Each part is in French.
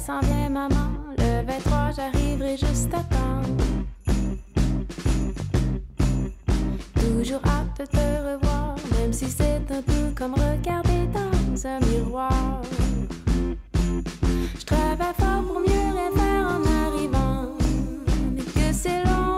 s'en vient, maman. Le 23, j'arriverai juste à temps. Toujours hâte de te revoir, même si c'est un peu comme regarder dans un miroir. Je travaille fort pour mieux rien faire en arrivant, mais que c'est long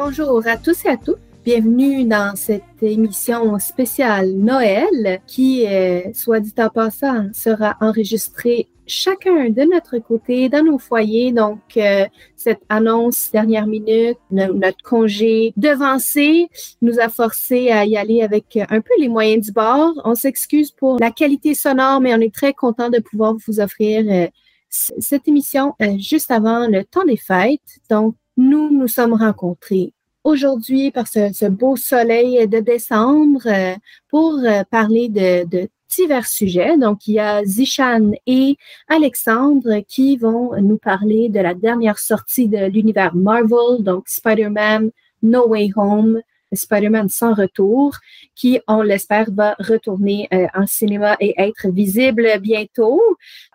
Bonjour à tous et à toutes. Bienvenue dans cette émission spéciale Noël qui, euh, soit dit en passant, sera enregistrée chacun de notre côté dans nos foyers. Donc, euh, cette annonce dernière minute, no- notre congé devancé nous a forcé à y aller avec un peu les moyens du bord. On s'excuse pour la qualité sonore, mais on est très content de pouvoir vous offrir euh, cette émission euh, juste avant le temps des fêtes. Donc, nous nous sommes rencontrés aujourd'hui par ce, beau soleil de décembre euh, pour euh, parler de, de divers sujets. Donc, il y a Zishan et Alexandre qui vont nous parler de la dernière sortie de l'univers Marvel, donc Spider-Man No Way Home, Spider-Man sans retour, qui, on l'espère, va retourner euh, en cinéma et être visible bientôt.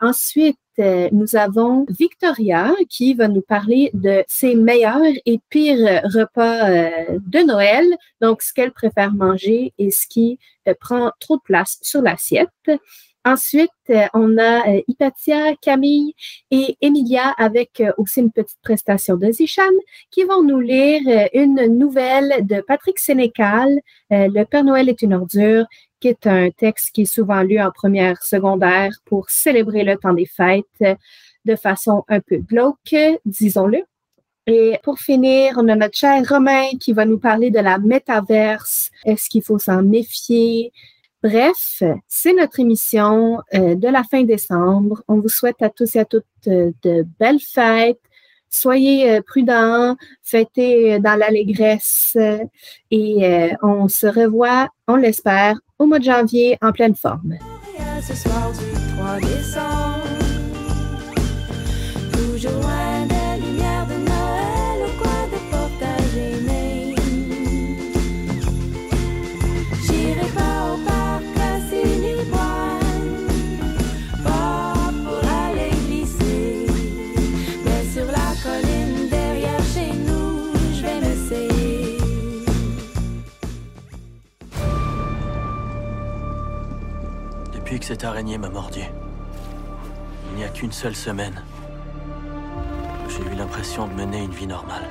Ensuite, euh, nous avons Victoria qui va nous parler de ses meilleurs et pires repas euh, de Noël, donc ce qu'elle préfère manger et ce qui prend trop de place sur l'assiette. Ensuite, euh, on a euh, Hypatia, Camille et Emilia avec euh, aussi une petite prestation de Zishan qui vont nous lire une nouvelle de Patrick Sénécal, Le Père Noël est une ordure, qui est un texte qui est souvent lu en première secondaire pour célébrer le temps des fêtes de façon un peu glauque, disons-le. Et pour finir, on a notre cher Romain qui va nous parler de la métaverse. Est-ce qu'il faut s'en méfier? Bref, c'est notre émission euh, de la fin décembre. On vous souhaite à tous et à toutes euh, de belles fêtes. Soyez euh, prudents, fêtez dans l'allégresse et on se revoit, on l'espère, au mois de janvier en pleine forme. Montréal ce soir du 3 décembre. Toujours loin cette araignée m'a mordu, il n'y a qu'une seule semaine. J'ai eu l'impression de mener une vie normale.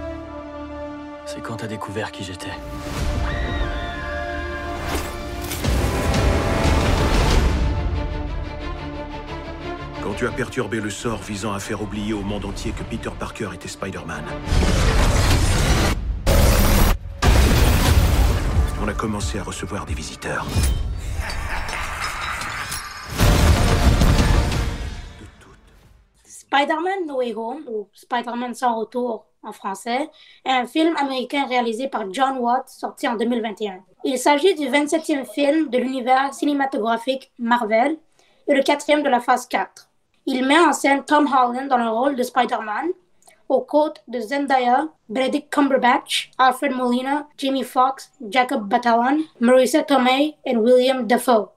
C'est quand t'as découvert qui j'étais. Quand tu as perturbé le sort visant à faire oublier au monde entier que Peter Parker était Spider-Man. On a commencé à recevoir des visiteurs. Spider-Man No Way Home, ou Spider-Man sans retour en français, est un film américain réalisé par John Watt, sorti en 2021. Il s'agit du 27e film de l'univers cinématographique Marvel et le quatrième de la phase 4. Il met en scène Tom Holland dans le rôle de Spider-Man, aux côtes de Zendaya, Benedict Cumberbatch, Alfred Molina, Jamie Foxx, Jacob Batalon, Marissa Tomei et William Dafoe.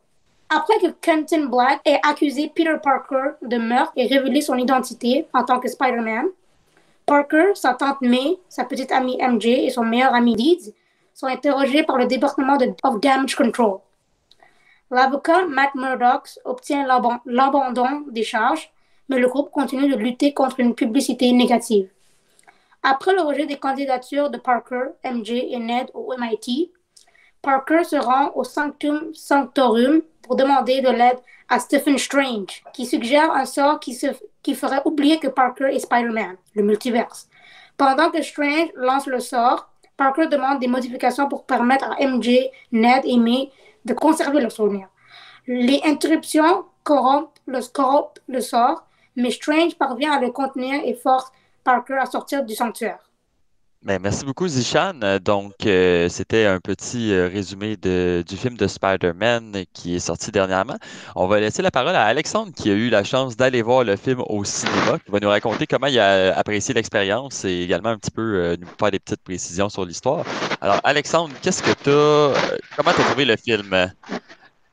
Après que Quentin Black ait accusé Peter Parker de meurtre et révélé son identité en tant que Spider-Man, Parker, sa tante May, sa petite amie MJ et son meilleur ami Deeds sont interrogés par le département de, Damage Control. L'avocat Matt Murdock obtient l'abandon des charges, mais le groupe continue de lutter contre une publicité négative. Après le rejet des candidatures de Parker, MJ et Ned au MIT, Parker se rend au Sanctum Sanctorum pour demander de l'aide à Stephen Strange, qui suggère un sort qui, ferait oublier que Parker est Spider-Man, le multiverse. Pendant que Strange lance le sort, Parker demande des modifications pour permettre à MJ, Ned et May de conserver leurs souvenirs. Les interruptions corrompent le sort, mais Strange parvient à le contenir et force Parker à sortir du sanctuaire. Ben, merci beaucoup, Zishan. Euh, Donc, euh, c'était un petit euh, résumé de- du film de Spider-Man qui est sorti dernièrement. On va laisser la parole à Alexandre qui a eu la chance d'aller voir le film au cinéma, qui va nous raconter comment il a apprécié l'expérience et également un petit peu nous faire des petites précisions sur l'histoire. Alors, Alexandre, qu'est-ce que tu comment tu as trouvé le film?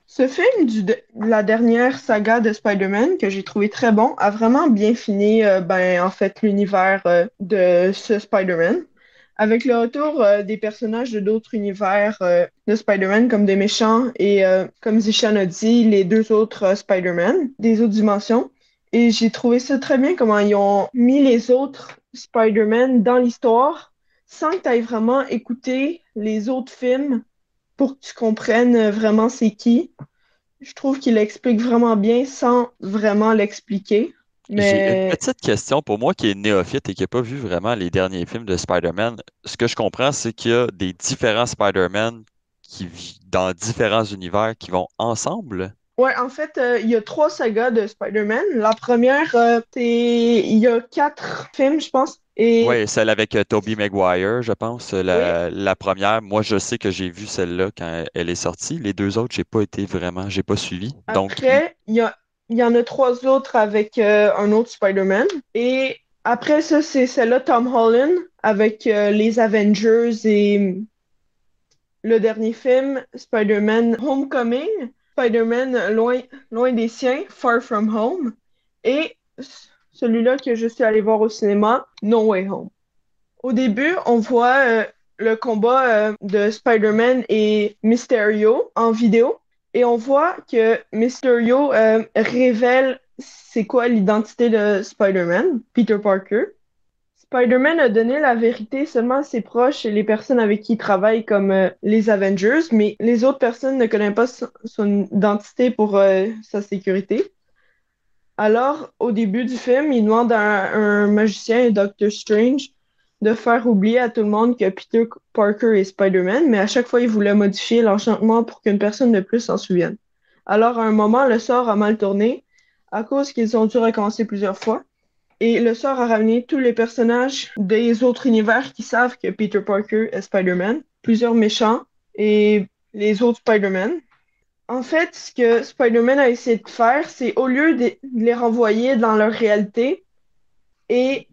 Ce film du, de la dernière saga de Spider-Man, que j'ai trouvé très bon, a vraiment bien fini, ben, en fait, l'univers de ce Spider-Man. Avec le retour euh, des personnages de d'autres univers euh, de Spider-Man, comme des méchants, et euh, comme Zishan a dit, les deux autres Spider-Man, des autres dimensions. Et j'ai trouvé ça très bien comment ils ont mis les autres Spider-Man dans l'histoire, sans que tu ailles vraiment écouter les autres films pour que tu comprennes vraiment c'est qui. Je trouve qu'il l'explique vraiment bien sans vraiment l'expliquer. J'ai une petite question pour moi qui est néophyte et qui n'a pas vu vraiment les derniers films de Spider-Man. Ce que je comprends, c'est qu'il y a des différents Spider-Man qui vivent dans différents univers qui vont ensemble. ouais, en fait, euh, il y a trois sagas de Spider-Man. La première, euh, il y a quatre films, je pense. Et Oui, celle avec euh, Tobey Maguire, je pense. La, la première, moi, je sais que j'ai vu celle-là quand elle est sortie. Les deux autres, j'ai pas été vraiment, j'ai pas suivi. Donc, après, il y a, il y en a trois autres avec euh, un autre Spider-Man. Et après ça, c'est celle-là, Tom Holland, avec euh, les Avengers et le dernier film, Spider-Man Homecoming, Spider-Man loin, loin des siens, Far From Home, et celui-là que je suis allé voir au cinéma, No Way Home. Au début, on voit euh, le combat de Spider-Man et Mysterio en vidéo, et on voit que Mysterio euh, révèle c'est quoi l'identité de Spider-Man, Peter Parker. Spider-Man a donné la vérité seulement à ses proches et les personnes avec qui il travaille comme euh, les Avengers, mais les autres personnes ne connaissent pas son, identité pour euh, sa sécurité. Alors, au début du film, il demande à un, un magicien, Doctor Strange, de faire oublier à tout le monde que Peter Parker est Spider-Man, mais à chaque fois, il voulait modifier l'enchantement pour qu'une personne de plus s'en souvienne. Alors, à un moment, le sort a mal tourné à cause qu'ils ont dû recommencer plusieurs fois. Et le sort a ramené tous les personnages des autres univers qui savent que Peter Parker est Spider-Man, plusieurs méchants et les autres Spider-Man. En fait, ce que Spider-Man a essayé de faire, c'est au lieu de les renvoyer dans leur réalité et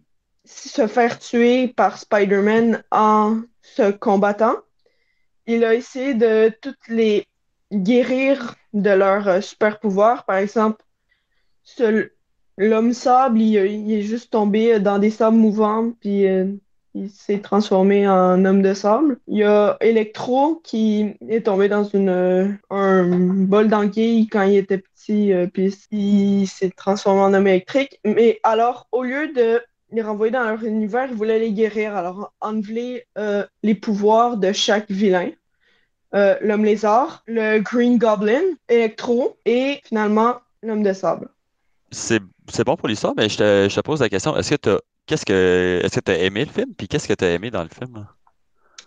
se faire tuer par Spider-Man en se combattant, il a essayé de toutes les guérir de leur euh, super pouvoir. Par exemple, l'homme sable, il, est juste tombé dans des sables mouvants, puis euh, il s'est transformé en homme de sable. Il y a Electro qui est tombé dans une, euh, un bol d'anguille quand il était petit, euh, puis il s'est transformé en homme électrique. Mais alors, au lieu de les renvoyer dans leur univers, il voulait les guérir. Alors, enlever euh, les pouvoirs de chaque vilain. Euh, l'homme lézard, le Green Goblin, Electro et finalement l'homme de sable. c'est, c'est bon pour l'histoire, mais je te, je te pose la question, est-ce que t'as, qu'est-ce que, est-ce que t'as aimé le film? Puis qu'est-ce que t'as aimé dans le film?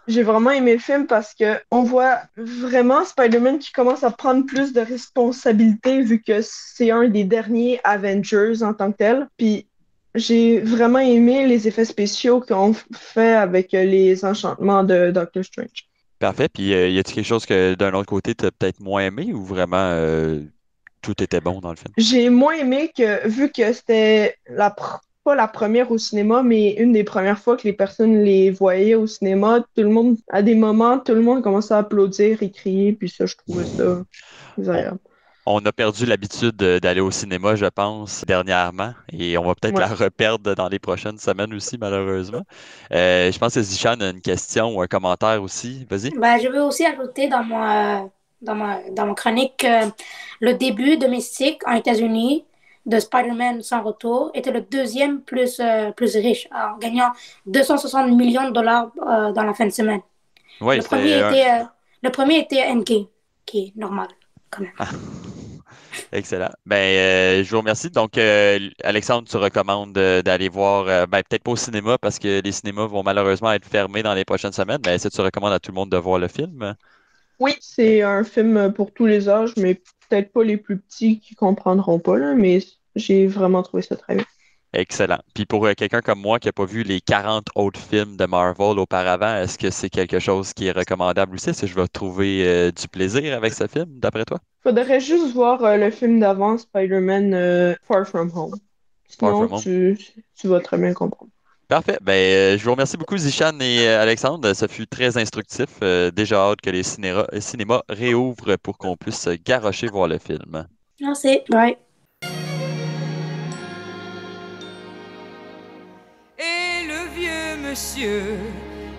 J'ai vraiment aimé le film parce que on voit vraiment Spider-Man qui commence à prendre plus de responsabilités vu que c'est un des derniers Avengers en tant que tel. Puis j'ai vraiment aimé les effets spéciaux qu'on fait avec euh, les enchantements de Doctor Strange. Parfait. Puis euh, y a-t-il quelque chose que d'un autre côté t'as peut-être moins aimé ou vraiment euh, tout était bon dans le film? J'ai moins aimé que, vu que c'était la, pr- pas la première au cinéma, mais une des premières fois que les personnes les voyaient au cinéma, tout le monde, à des moments, tout le monde commençait à applaudir et crier, puis ça, je trouvais ça désagréable. On a perdu l'habitude de- d'aller au cinéma, je pense, dernièrement, et on va peut-être Ouais. la reperdre dans les prochaines semaines aussi, malheureusement. Euh, je pense que Zishan a une question ou un commentaire aussi. Vas-y. Ben, je veux aussi ajouter dans mon, euh, dans ma, dans mon chronique que le début de Mystique en États-Unis de Spider-Man sans retour était le deuxième plus, euh, plus riche en gagnant 260 millions de dollars euh, dans la fin de semaine. Oui, le, premier était, euh, le premier était Endgame, qui est normal quand même. Excellent. Ben, euh, je vous remercie. Donc, euh, Alexandre, tu recommandes euh, d'aller voir, ben, peut-être pas au cinéma parce que les cinémas vont malheureusement être fermés dans les prochaines semaines, mais est-ce que tu recommandes à tout le monde de voir le film? Oui, c'est un film pour tous les âges, mais peut-être pas les plus petits qui comprendront pas, là, mais j'ai vraiment trouvé ça très bien. Excellent. Puis pour euh, quelqu'un comme moi qui n'a pas vu les 40 autres films de Marvel auparavant, est-ce que c'est quelque chose qui est recommandable aussi? Est-ce que je vais trouver euh, du plaisir avec ce film, d'après toi? Faudrait juste voir euh, le film d'avant, Spider-Man euh, Far From Home. Far Sinon, From Home. tu, tu vas très bien comprendre. Parfait. Ben, je vous remercie beaucoup, Zichan et Alexandre. Ça fut très instructif. Euh, déjà hâte que les cinémas réouvrent pour qu'on puisse se garrocher voir le film. Merci. Ouais. Monsieur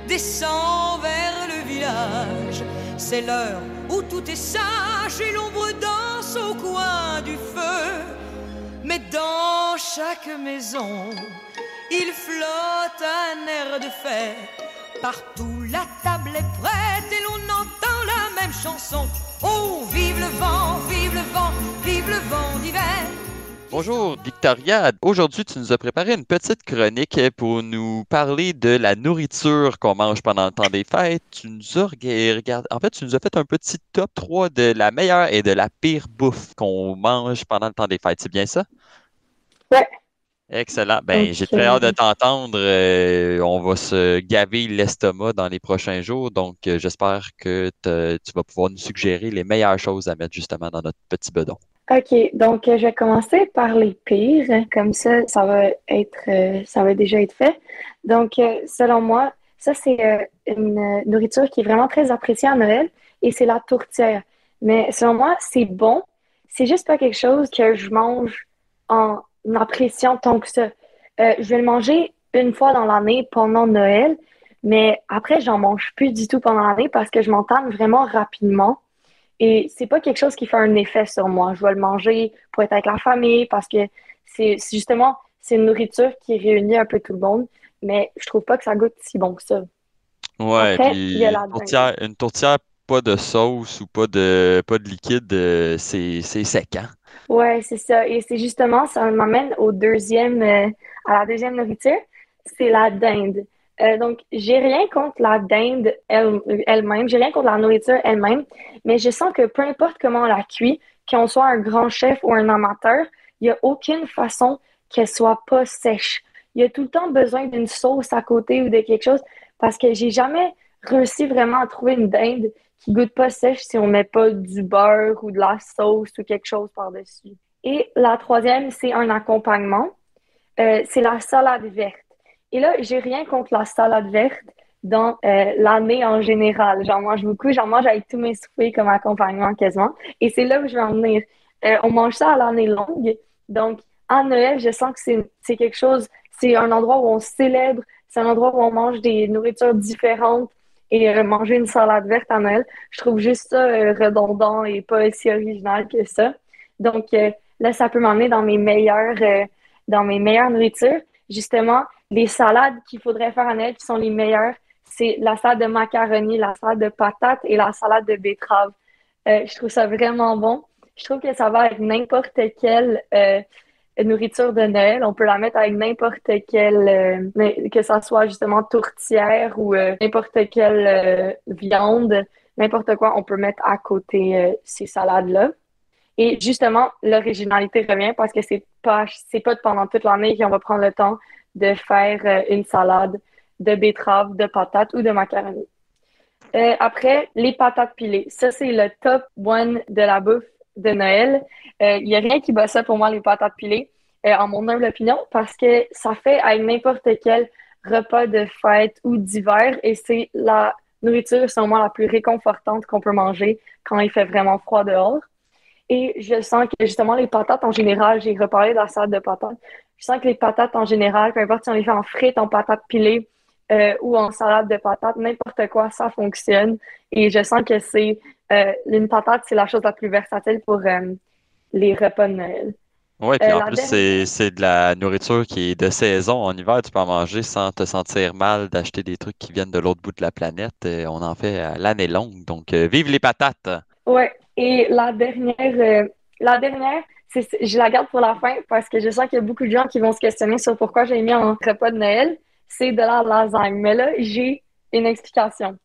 descend vers le village. C'est l'heure où tout est sage et l'ombre danse au coin du feu. Mais dans chaque maison, il flotte un air de fête. Partout la table est prête et l'on entend la même chanson. Oh, vive le vent, vive le vent, vive le vent d'hiver. Bonjour Victoria, aujourd'hui tu nous as préparé une petite chronique pour nous parler de la nourriture qu'on mange pendant le temps des fêtes. Tu nous as rega- regardé, en fait tu nous as fait un petit top 3 de la meilleure et de la pire bouffe qu'on mange pendant le temps des fêtes, c'est bien ça? Ouais. Excellent. Ben, j'ai très hâte de t'entendre. Euh, on va se gaver l'estomac dans les prochains jours, donc euh, j'espère que te- tu vas pouvoir nous suggérer les meilleures choses à mettre justement dans notre petit bedon. OK, donc euh, je vais commencer par les pires, comme ça, ça va être, euh, ça va déjà être fait. Donc, euh, selon moi, ça c'est une nourriture qui est vraiment très appréciée à Noël et c'est la tourtière. Mais selon moi, c'est bon, c'est juste pas quelque chose que je mange en appréciant tant que ça. Je vais le manger une fois dans l'année pendant Noël, mais après, j'en mange plus du tout pendant l'année parce que je m'entame vraiment rapidement. Et c'est pas quelque chose qui fait un effet sur moi. Je vais le manger pour être avec la famille parce que c'est justement, c'est une nourriture qui réunit un peu tout le monde, mais je trouve pas que ça goûte si bon que ça. Ouais, Après, puis il y a la une tourtière, une tourtière, pas de sauce ou pas de, pas de liquide, euh, c'est, c'est sec, hein? Ouais, c'est ça. Et c'est justement, ça m'amène au deuxième, euh, à la deuxième nourriture, c'est la dinde. Euh, donc, j'ai rien contre la dinde elle- elle-même, j'ai rien contre la nourriture elle-même, mais je sens que peu importe comment on la cuit, qu'on soit un grand chef ou un amateur, il n'y a aucune façon qu'elle soit pas sèche. Il y a tout le temps besoin d'une sauce à côté ou de quelque chose parce que j'ai jamais réussi vraiment à trouver une dinde qui goûte pas sèche si on met pas du beurre ou de la sauce ou quelque chose par-dessus. Et la troisième, c'est un accompagnement. Euh, c'est la salade verte. Et là, j'ai rien contre la salade verte dans euh, l'année en général. J'en mange beaucoup, j'en mange avec tous mes soupers comme accompagnement quasiment. Et c'est là où je vais en venir. Euh, on mange ça à l'année longue. Donc, à Noël, je sens que c'est quelque chose, c'est un endroit où on célèbre, c'est un endroit où on mange des nourritures différentes. Et euh, manger une salade verte à Noël, je trouve juste ça redondant et pas si original que ça. Donc là, ça peut m'emmener dans mes dans mes meilleures nourritures. Justement, les salades qu'il faudrait faire à Noël qui sont les meilleures, c'est la salade de macaroni, la salade de patates et la salade de betterave. Euh, je trouve ça vraiment bon. Je trouve que ça va avec n'importe quelle euh, nourriture de Noël. On peut la mettre avec n'importe quelle, euh, que ça soit justement tourtière ou n'importe quelle viande, n'importe quoi, on peut mettre à côté ces salades-là. Et justement, l'originalité revient parce que c'est pas, c'est pas pendant toute l'année qu'on va prendre le temps de faire euh, une salade de betterave, de patates ou de macaroni. Euh, après, les patates pilées. Ça, c'est le top one de la bouffe de Noël. Il n'y a rien qui bat ça pour moi, les patates pilées, euh, en mon humble opinion, parce que ça fait avec n'importe quel repas de fête ou d'hiver et c'est la nourriture, selon moi, la plus réconfortante qu'on peut manger quand il fait vraiment froid dehors. Et je sens que justement, les patates en général, j'ai reparlé de la salade de patates, je sens que les patates en général, peu importe si on les fait en frites, en patates pilées euh, ou en salade de patates, n'importe quoi, ça fonctionne. Et je sens que c'est euh, une patate, c'est la chose la plus versatile pour euh, les repas de Noël. Ouais, puis en plus, dernière- c'est, de la nourriture qui est de saison. En hiver, tu peux en manger sans te sentir mal d'acheter des trucs qui viennent de l'autre bout de la planète. On en fait l'année longue. Donc, vive les patates! Ouais, et la dernière, la dernière, je la garde pour la fin parce que je sens qu'il y a beaucoup de gens qui vont se questionner sur pourquoi j'ai mis en repas de Noël. C'est de la lasagne. Mais là, j'ai une explication.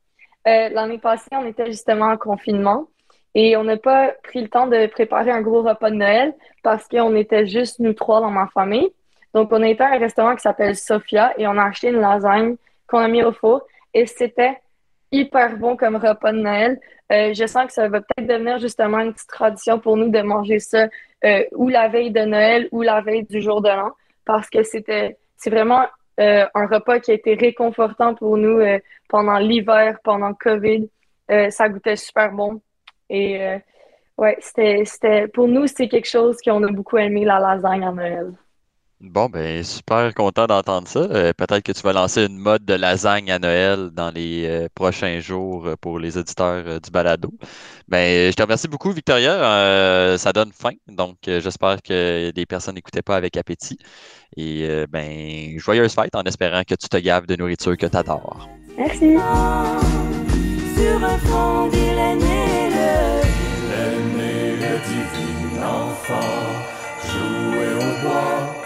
Euh, l'année passée, on était justement en confinement et on n'a pas pris le temps de préparer un gros repas de Noël parce qu'on était juste nous trois dans ma famille. Donc, on a été à un restaurant qui s'appelle Sophia et on a acheté une lasagne qu'on a mis au four et c'était hyper bon comme repas de Noël. Euh, je sens que ça va peut-être devenir justement une petite tradition pour nous de manger ça euh, ou la veille de Noël ou la veille du jour de l'an parce que c'était c'est vraiment euh, un repas qui a été réconfortant pour nous euh, pendant l'hiver, pendant COVID. Euh, ça goûtait super bon. Et euh, ouais, c'était, c'était, pour nous, c'est quelque chose qu'on a beaucoup aimé, la lasagne à Noël. Bon, ben super content d'entendre ça. Euh, peut-être que tu vas lancer une mode de lasagne à Noël dans les euh, prochains jours euh, pour les auditeurs euh, du balado. Ben, je te remercie beaucoup, Victoria. Euh, ça donne faim, donc euh, j'espère que des personnes n'écoutaient pas avec appétit. Et euh, ben, joyeuse fête en espérant que tu te gaves de nourriture que tu adores. Merci. Sur un fond d'Hélène et le Hélène et le divin enfant jouaient au bois.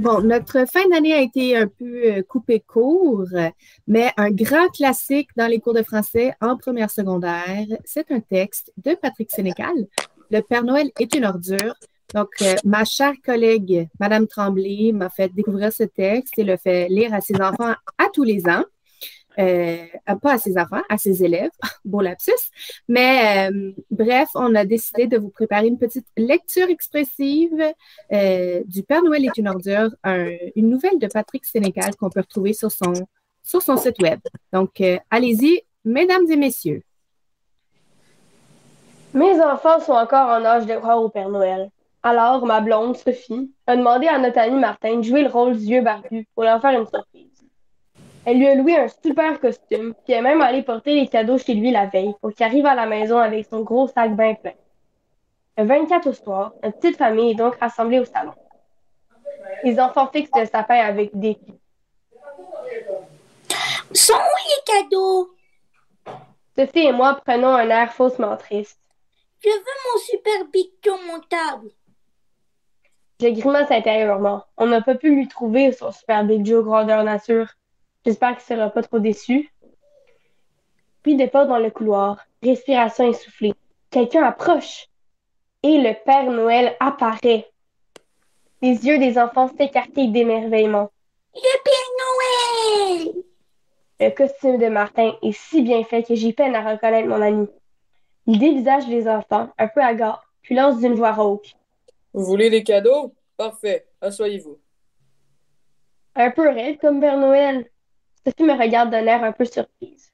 Bon, notre fin d'année a été un peu euh, coupée court, mais un grand classique dans les cours de français en première secondaire, c'est un texte de Patrick Sénécal. Le Père Noël est une ordure. Donc, euh, ma chère collègue, Madame Tremblay, m'a fait découvrir ce texte et le fait lire à ses enfants à tous les ans. Euh, pas à ses enfants, à ses élèves, beau lapsus. Mais euh, bref, on a décidé de vous préparer une petite lecture expressive euh, du Père Noël est une ordure, un- une nouvelle de Patrick Sénécal qu'on peut retrouver sur son, site web. Donc, allez-y, mesdames et messieurs. Mes enfants sont encore en âge de croire au Père Noël. Alors, ma blonde, Sophie, a demandé à ami Martin de jouer le rôle du vieux barbu pour leur faire une surprise. Elle lui a loué un super costume, puis est même allée porter les cadeaux chez lui la veille pour qu'il arrive à la maison avec son gros sac bien plein. Le 24 au soir, notre petite famille est donc rassemblée au salon. Les enfants fixent le sapin avec des Sont où les cadeaux? Sophie et moi prenons un air faussement triste. Je veux mon super picto montable. Je grimace intérieurement. On n'a pas pu lui trouver son super Big Joe grandeur nature. J'espère qu'il sera pas trop déçu. Puis des pas dans le couloir, respiration essoufflée. Quelqu'un approche. Et le Père Noël apparaît. Les yeux des enfants s'écarquillent d'émerveillement. Le Père Noël! Le costume de Martin est si bien fait que j'ai peine à reconnaître mon ami. Il dévisage les enfants, un peu hagard, puis lance d'une voix rauque. Vous voulez des cadeaux? Parfait, asseyez-vous. Un peu raide comme Père Noël. Sophie me regarde d'un air un peu surprise.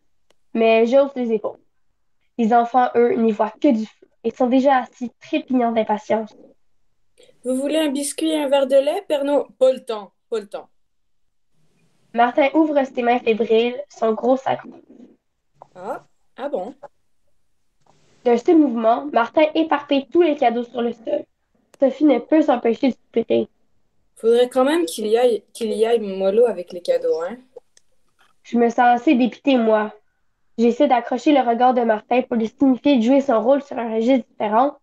Mais j'ose les épaules. Les enfants, eux, n'y voient que du feu et sont déjà assis trépignants d'impatience. Vous voulez un biscuit et un verre de lait, Père Noël? Pas le temps, pas le temps. Martin ouvre ses mains fébriles, son gros sac. Ah, ah bon? D'un seul mouvement, Martin éparpille tous les cadeaux sur le sol. Sophie ne peut s'empêcher de soupirer. Faudrait quand même qu'il y aille, qu'il y aille mollo avec les cadeaux, hein? Je me sens assez dépitée, moi. J'essaie d'accrocher le regard de Martin pour lui signifier de jouer son rôle sur un registre différent,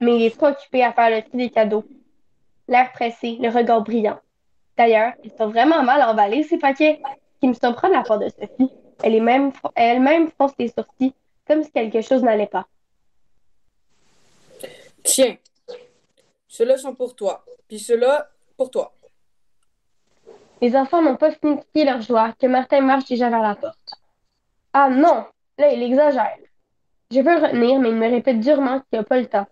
mais il est trop occupé à faire le tri des cadeaux. L'air pressé, le regard brillant. D'ailleurs, ils sont vraiment mal emballés, ces paquets, ce qui me surprend de la part de Sophie. Elle est même, elle-même fronce les sourcils, comme si quelque chose n'allait pas. Tiens, ceux-là sont pour toi, puis ceux-là pour toi. Les enfants n'ont pas fini de crier leur joie que Martin marche déjà vers la porte. Ah non! Là, il exagère. Je veux retenir, mais il me répète durement qu'il n'a pas le temps.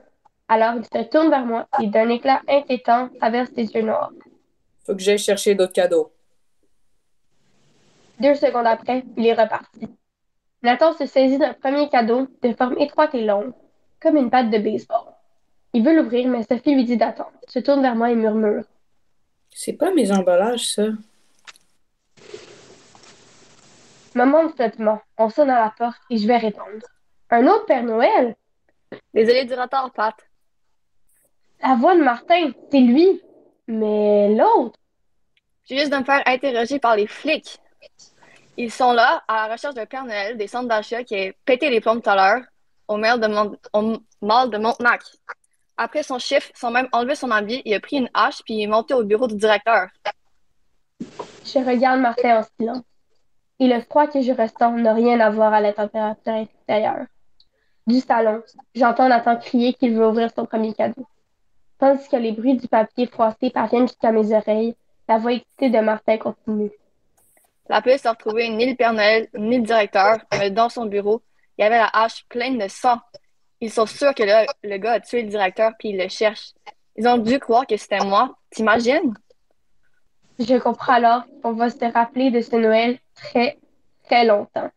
Alors, il se tourne vers moi et d'un éclat inquiétant traverse ses yeux noirs. Faut que j'aille chercher d'autres cadeaux. Deux secondes après, il est reparti. Nathan se saisit d'un premier cadeau de forme étroite et longue, comme une patte de baseball. Il veut l'ouvrir, mais Sophie lui dit d'attendre, se tourne vers moi et murmure. C'est pas mes emballages, ça. Maman traitement, on sonne à la porte et je vais répondre. Un autre Père Noël? Désolé du retard, Pat. La voix de Martin, c'est lui. Mais l'autre? Je viens juste de me faire interroger par les flics. Ils sont là, à la recherche d'un Père Noël des centres d'achat qui a pété les plombs tout à l'heure au mail de, Mon- au mall de Montenac. Après son chiffre, ont même enlevé son habit, il a pris une hache puis il est monté au bureau du directeur. Je regarde Martin en silence. Et le froid que je ressens n'a rien à voir à la température extérieure. du salon, j'entends Nathan crier qu'il veut ouvrir son premier cadeau. Tandis que les bruits du papier froissé parviennent jusqu'à mes oreilles, la voix excitée de Martin continue. La police a retrouvé ni le Père Noël, ni le directeur, mais dans son bureau, il y avait la hache pleine de sang. Ils sont sûrs que le, le gars a tué le directeur puis ils le cherchent. Ils ont dû croire que c'était moi. T'imagines? Je comprends alors qu'on va se rappeler de ce Noël très, très longtemps.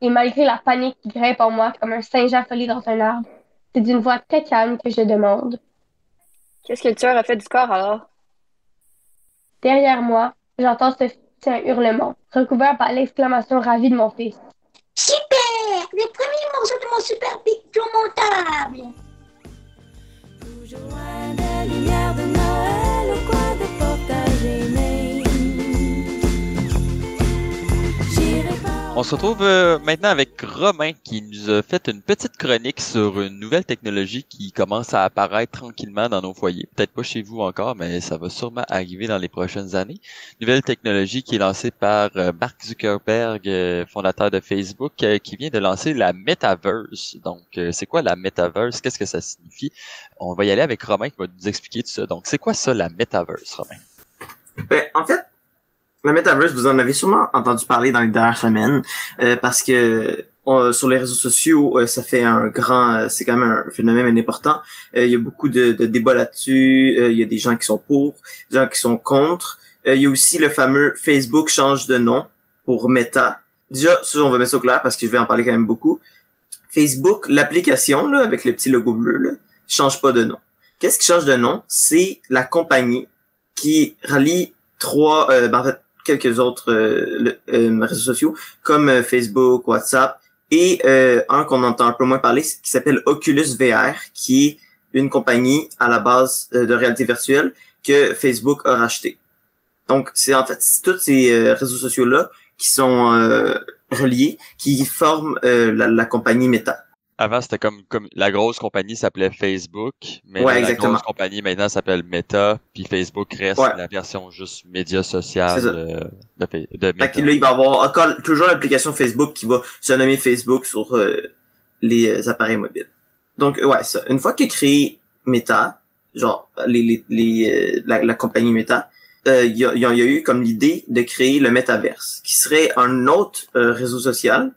Et malgré la panique qui grimpe en moi comme un singe affolé dans un arbre, c'est d'une voix très calme que je demande. Qu'est-ce que le tueur a fait du corps alors? Derrière moi, j'entends ce un hurlement, recouvert par l'exclamation ravie de mon fils. Super! Le premier morceau de mon super picture montable! Toujours loin des lumières de On se retrouve euh, maintenant avec Romain qui nous a fait une petite chronique sur une nouvelle technologie qui commence à apparaître tranquillement dans nos foyers. Peut-être pas chez vous encore, mais ça va sûrement arriver dans les prochaines années. Nouvelle technologie qui est lancée par euh, Mark Zuckerberg, euh, fondateur de Facebook, qui vient de lancer la Metaverse. Donc, c'est quoi la Metaverse? Qu'est-ce que ça signifie? On va y aller avec Romain qui va nous expliquer tout ça. Donc, c'est quoi ça, la Metaverse, Romain? Ben, en fait, le Metaverse, vous en avez sûrement entendu parler dans les dernières semaines, euh, parce que sur les réseaux sociaux, euh, ça fait un grand, euh, c'est quand même un phénomène important. Euh, il y a beaucoup de, de débats là-dessus. Euh, il y a des gens qui sont pour, des gens qui sont contre. Il y a aussi le fameux Facebook change de nom pour Meta. Déjà, ça, on va mettre ça au clair parce que je vais en parler quand même beaucoup. Facebook, l'application là, avec le petit logo bleu, là, change pas de nom. Qu'est-ce qui change de nom? C'est la compagnie qui rallie trois, euh, ben, en fait, quelques autres euh, euh, réseaux sociaux comme euh, Facebook, WhatsApp et un qu'on entend un peu moins parler qui s'appelle Oculus VR, qui est une compagnie à la base de réalité virtuelle que Facebook a racheté. Donc c'est en fait tous ces réseaux sociaux là qui sont reliés, qui forment la compagnie Meta. Avant, c'était comme, comme la grosse compagnie s'appelait Facebook, mais Ouais, la grosse compagnie maintenant s'appelle Meta, puis Facebook reste Ouais. la version juste média social euh, de, de Fait Meta. que là, il va y avoir encore toujours l'application Facebook qui va se nommer Facebook sur euh, les euh, appareils mobiles. Donc, euh, ouais, ça. Une fois que créé Meta, genre les, les, les, euh, la, la compagnie Meta, euh, il y, a, il y a y a eu comme l'idée de créer le Metaverse, qui serait un autre euh, réseau social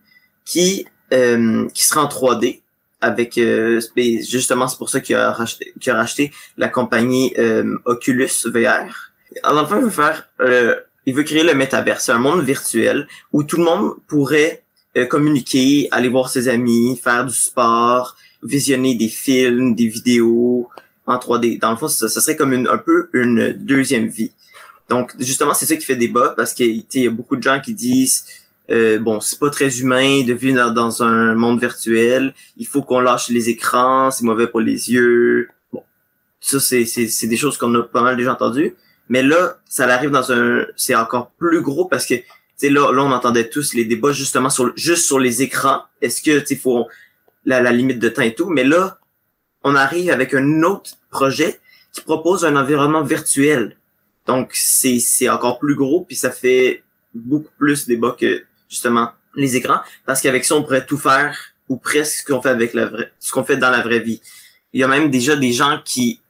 qui euh, qui serait en 3D avec euh, justement c'est pour ça qu'il a racheté qu'il a racheté la compagnie euh, Oculus VR. Alors, fond, il veut faire euh, il veut créer le Metaverse, un monde virtuel où tout le monde pourrait euh, communiquer, aller voir ses amis, faire du sport, visionner des films, des vidéos en 3D. Dans le fond, ça, ça serait comme une, un peu une deuxième vie. Donc, justement, c'est ça qui fait débat parce que tu sais, il y a beaucoup de gens qui disent euh, bon, c'est pas très humain de vivre dans, un monde virtuel. Il faut qu'on lâche les écrans, c'est mauvais pour les yeux. Bon, ça c'est c'est c'est des choses qu'on a pas mal déjà entendues. Mais là, ça arrive dans un, c'est encore plus gros parce que, tu sais, là, là, on entendait tous les débats justement sur, juste sur les écrans. Est-ce que, tu faut la, la limite de temps et tout. Mais là, on arrive avec un autre projet qui propose un environnement virtuel. Donc, c'est, c'est encore plus gros puis ça fait beaucoup plus débat que, justement, les écrans. Parce qu'avec ça, on pourrait tout faire ou presque ce qu'on fait avec la vraie, ce qu'on fait dans la vraie vie. Il y a même déjà des gens qui,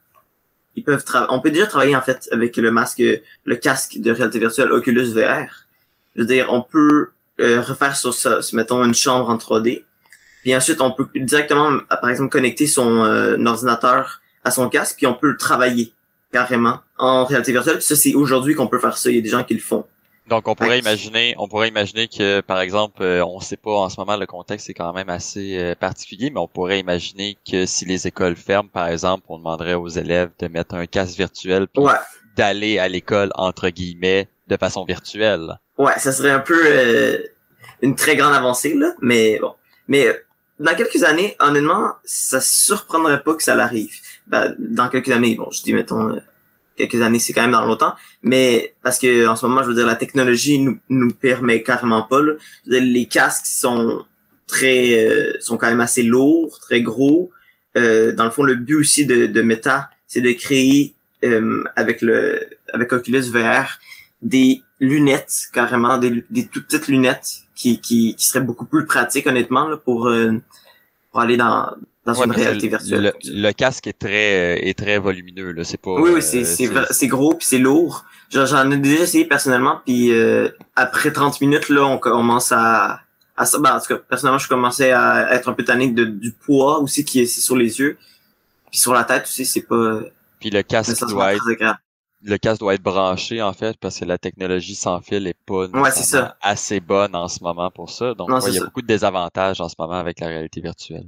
ils peuvent on peut déjà travailler en fait avec le masque, le casque de réalité virtuelle Oculus VR. Je veux dire, on peut euh, refaire sur ça, mettons une chambre en 3D. Puis ensuite, on peut directement, par exemple, connecter son euh, ordinateur à son casque, puis on peut travailler carrément en réalité virtuelle. Ça, c'est aujourd'hui qu'on peut faire ça. Il y a des gens qui le font. Donc, on pourrait imaginer, on pourrait imaginer que, par exemple, euh, on sait pas en ce moment le contexte est quand même assez euh, particulier, mais on pourrait imaginer que si les écoles ferment, par exemple, on demanderait aux élèves de mettre un casque virtuel puis Ouais. d'aller à l'école entre guillemets de façon virtuelle. Ouais, ça serait un peu euh, une très grande avancée, là, mais bon. Mais euh, dans quelques années, honnêtement, ça surprendrait pas que ça l'arrive. Ben, dans quelques années, bon, je dis, mettons, quelques années, c'est quand même dans longtemps, mais parce que en ce moment, je veux dire, la technologie nous, nous permet carrément pas, là. Dire, les casques sont très, euh, sont quand même assez lourds, très gros. Euh, dans le fond, le but aussi de, de Meta, c'est de créer, euh, avec le, avec Oculus VR, des lunettes carrément des, des toutes petites lunettes qui, qui, qui seraient beaucoup plus pratiques honnêtement là, pour euh, pour aller dans, dans Ouais, une réalité virtuelle. Le, le casque est très, est très volumineux, là. C'est pas. Oui, euh, oui, c'est c'est vra- c'est gros puis c'est lourd. J'en ai déjà essayé personnellement, puis euh, après 30 minutes, là, on commence à... à ça. Ben, en tout cas, personnellement, je commençais à être un peu tanné de, du poids aussi qui est sur les yeux. Puis sur la tête aussi, c'est pas... Puis le casque doit être, le casque doit être branché, en fait, parce que la technologie sans fil est pas Ouais, ça. assez bonne en ce moment pour ça. Donc, ouais, il y a ça. beaucoup de désavantages en ce moment avec la réalité virtuelle.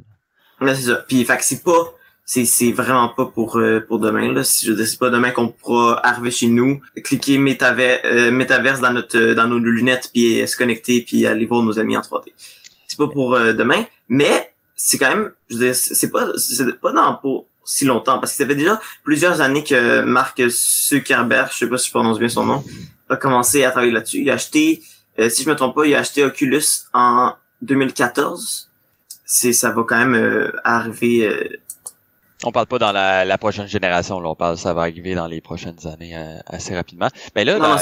C'est. Puis, c'est pas... C'est, c'est vraiment pas pour euh, pour demain là. Je veux c'est pas demain qu'on pourra arriver chez nous, cliquer métaver, euh, métaverse dans notre euh, dans nos lunettes puis euh, se connecter puis aller voir nos amis en 3D. C'est pas pour euh, demain, mais c'est quand même, je veux dire, c'est pas c'est pas dans pour si longtemps parce que ça fait déjà plusieurs années que Mark Zuckerberg, je sais pas si je prononce bien son nom, a commencé à travailler là-dessus. Il a acheté, euh, si je me trompe pas, il a acheté Oculus en 2014. C'est ça va quand même euh, arriver. euh, On parle pas dans la, la prochaine génération, là. On parle, ça va arriver dans les prochaines années euh, assez rapidement. Mais là, non,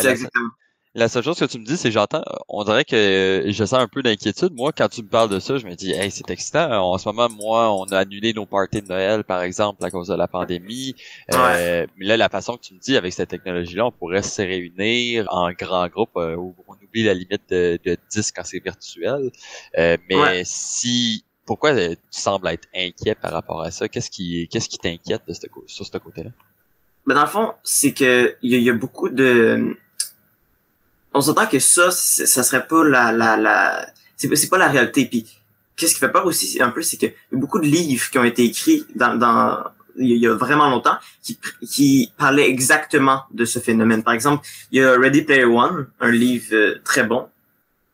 la, seule chose que tu me dis, c'est que j'entends, on dirait que je sens un peu d'inquiétude. Moi, quand tu me parles de ça, je me dis, hey, c'est excitant. En ce moment, moi, on a annulé nos parties de Noël, par exemple, à cause de la pandémie. Euh, Mais là, la façon que tu me dis, avec cette technologie-là, on pourrait se réunir en grand groupe. euh, où on oublie la limite de, de 10 quand c'est virtuel. Euh, mais Ouais. si, pourquoi euh, tu sembles être inquiet par rapport à ça? Qu'est-ce qui, qu'est-ce qui t'inquiète de ce, sur ce côté-là? Mais dans le fond, c'est que il y, y a beaucoup de. On s'entend que ça, ça serait pas la la la. C'est pas- la réalité. Puis qu'est-ce qui fait peur aussi, un peu, c'est que il y a beaucoup de livres qui ont été écrits dans dans il y a- vraiment longtemps qui qui parlaient exactement de ce phénomène. Par exemple, il y a Ready Player One, un livre euh, très bon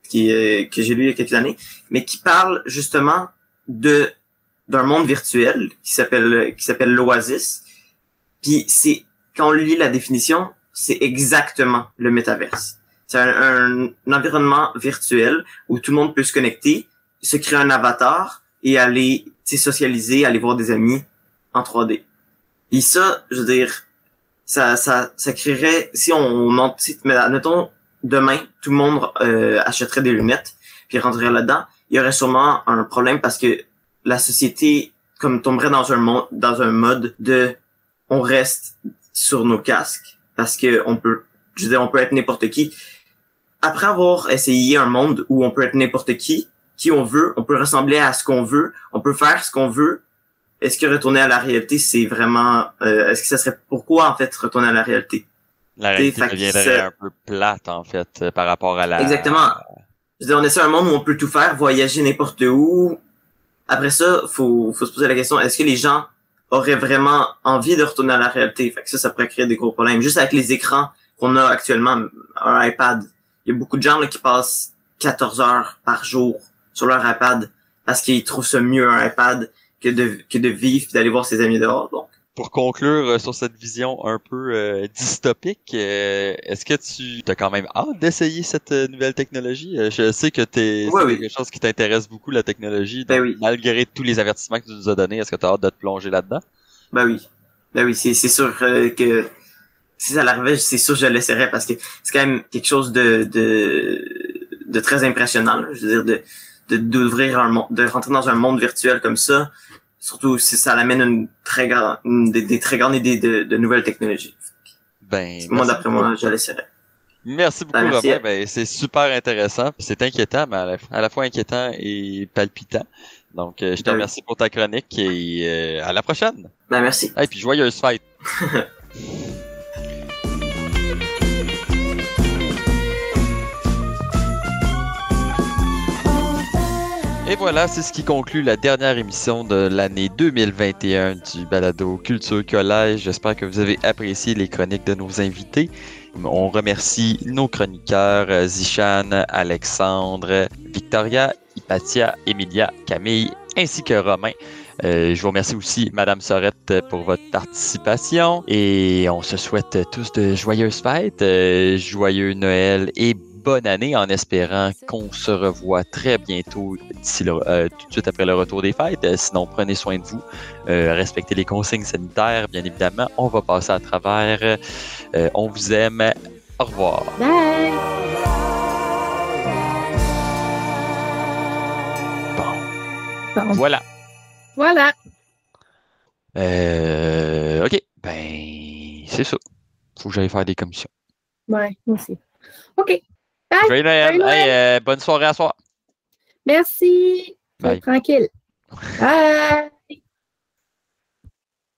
qui que j'ai lu il y a quelques années, mais qui parle justement de d'un monde virtuel qui s'appelle qui s'appelle l'Oasis. Puis c'est quand on lit la définition, c'est exactement le métaverse. C'est un, un environnement virtuel où tout le monde peut se connecter, se créer un avatar et aller sais, socialiser, aller voir des amis en 3D. Et ça, je veux dire, ça ça ça créerait si on, mais admettons demain tout le monde euh, achèterait des lunettes puis rentrerait là-dedans, il y aurait sûrement un problème parce que la société comme tomberait dans un monde dans un mode de on reste sur nos casques parce que on peut je veux dire on peut être n'importe qui. Après avoir essayé un monde où on peut être n'importe qui qui on veut on peut ressembler à ce qu'on veut on peut faire ce qu'on veut. Est-ce que retourner à la réalité c'est vraiment euh, est-ce que ça serait pourquoi en fait retourner à la réalité? La réalité deviendrait un peu plate, en fait, euh, par rapport à la... Exactement. Je veux dire, on un monde où on peut tout faire, voyager n'importe où. Après ça, faut, faut se poser la question, est-ce que les gens auraient vraiment envie de retourner à la réalité? Fait que ça, ça pourrait créer des gros problèmes. Juste avec les écrans qu'on a actuellement, un iPad. Il y a beaucoup de gens qui passent 14 heures par jour sur leur iPad parce qu'ils trouvent ça mieux un iPad que de, que de vivre et d'aller voir ses amis dehors. Donc, Pour conclure euh, sur cette vision un peu euh, dystopique, euh, est-ce que tu as quand même hâte d'essayer cette nouvelle technologie? Je sais que t'es, c'est oui. quelque chose qui t'intéresse beaucoup, la technologie. Ben donc, oui. Malgré tous les avertissements que tu nous as donnés, est-ce que tu as hâte de te plonger là-dedans? Ben oui. Ben oui, c'est, c'est sûr euh, que si ça l'arrivait, c'est sûr que je l'essaierais parce que c'est quand même quelque chose de, de, de très impressionnant. là. Je veux dire, de, de, d'ouvrir un monde, de rentrer dans un monde virtuel comme ça. Surtout si ça l'amène une très grande, une- des, des très grandes idées de, de nouvelles technologies. Ben, Moi, merci d'après moi, je l'essaierais. Merci beaucoup, Ben, merci. Robin. Ben, c'est super intéressant. C'est inquiétant, mais à la, à la fois inquiétant et palpitant. Donc, euh, je te Ben remercie pour ta chronique et euh, à la prochaine. Ben, merci. Et puis, joyeuse fête. Et voilà, c'est ce qui conclut la dernière émission de l'année 2021 du Balado Culture Collège. J'espère que vous avez apprécié les chroniques de nos invités. On remercie nos chroniqueurs euh, Zichan, Alexandre, Victoria, Hypatia, Emilia, Camille ainsi que Romain. Euh, je vous remercie aussi, Madame Sorette, pour votre participation et on se souhaite tous de joyeuses fêtes, euh, joyeux Noël et bonne année en espérant qu'on se revoit très bientôt d'ici euh, tout de suite après le retour des fêtes. Euh, sinon, prenez soin de vous, euh, respectez les consignes sanitaires, bien évidemment. On va passer à travers. Euh, on vous aime. Au revoir. Bye! Bon. Voilà. Voilà. Euh, OK. Ben, c'est ça. Faut que j'aille faire des commissions. Ouais, moi aussi. OK. Bye. Joyeux Noël. Joyeux Noël. Hey, euh, bonne soirée à soir. Merci. Bye. Tranquille. Bye.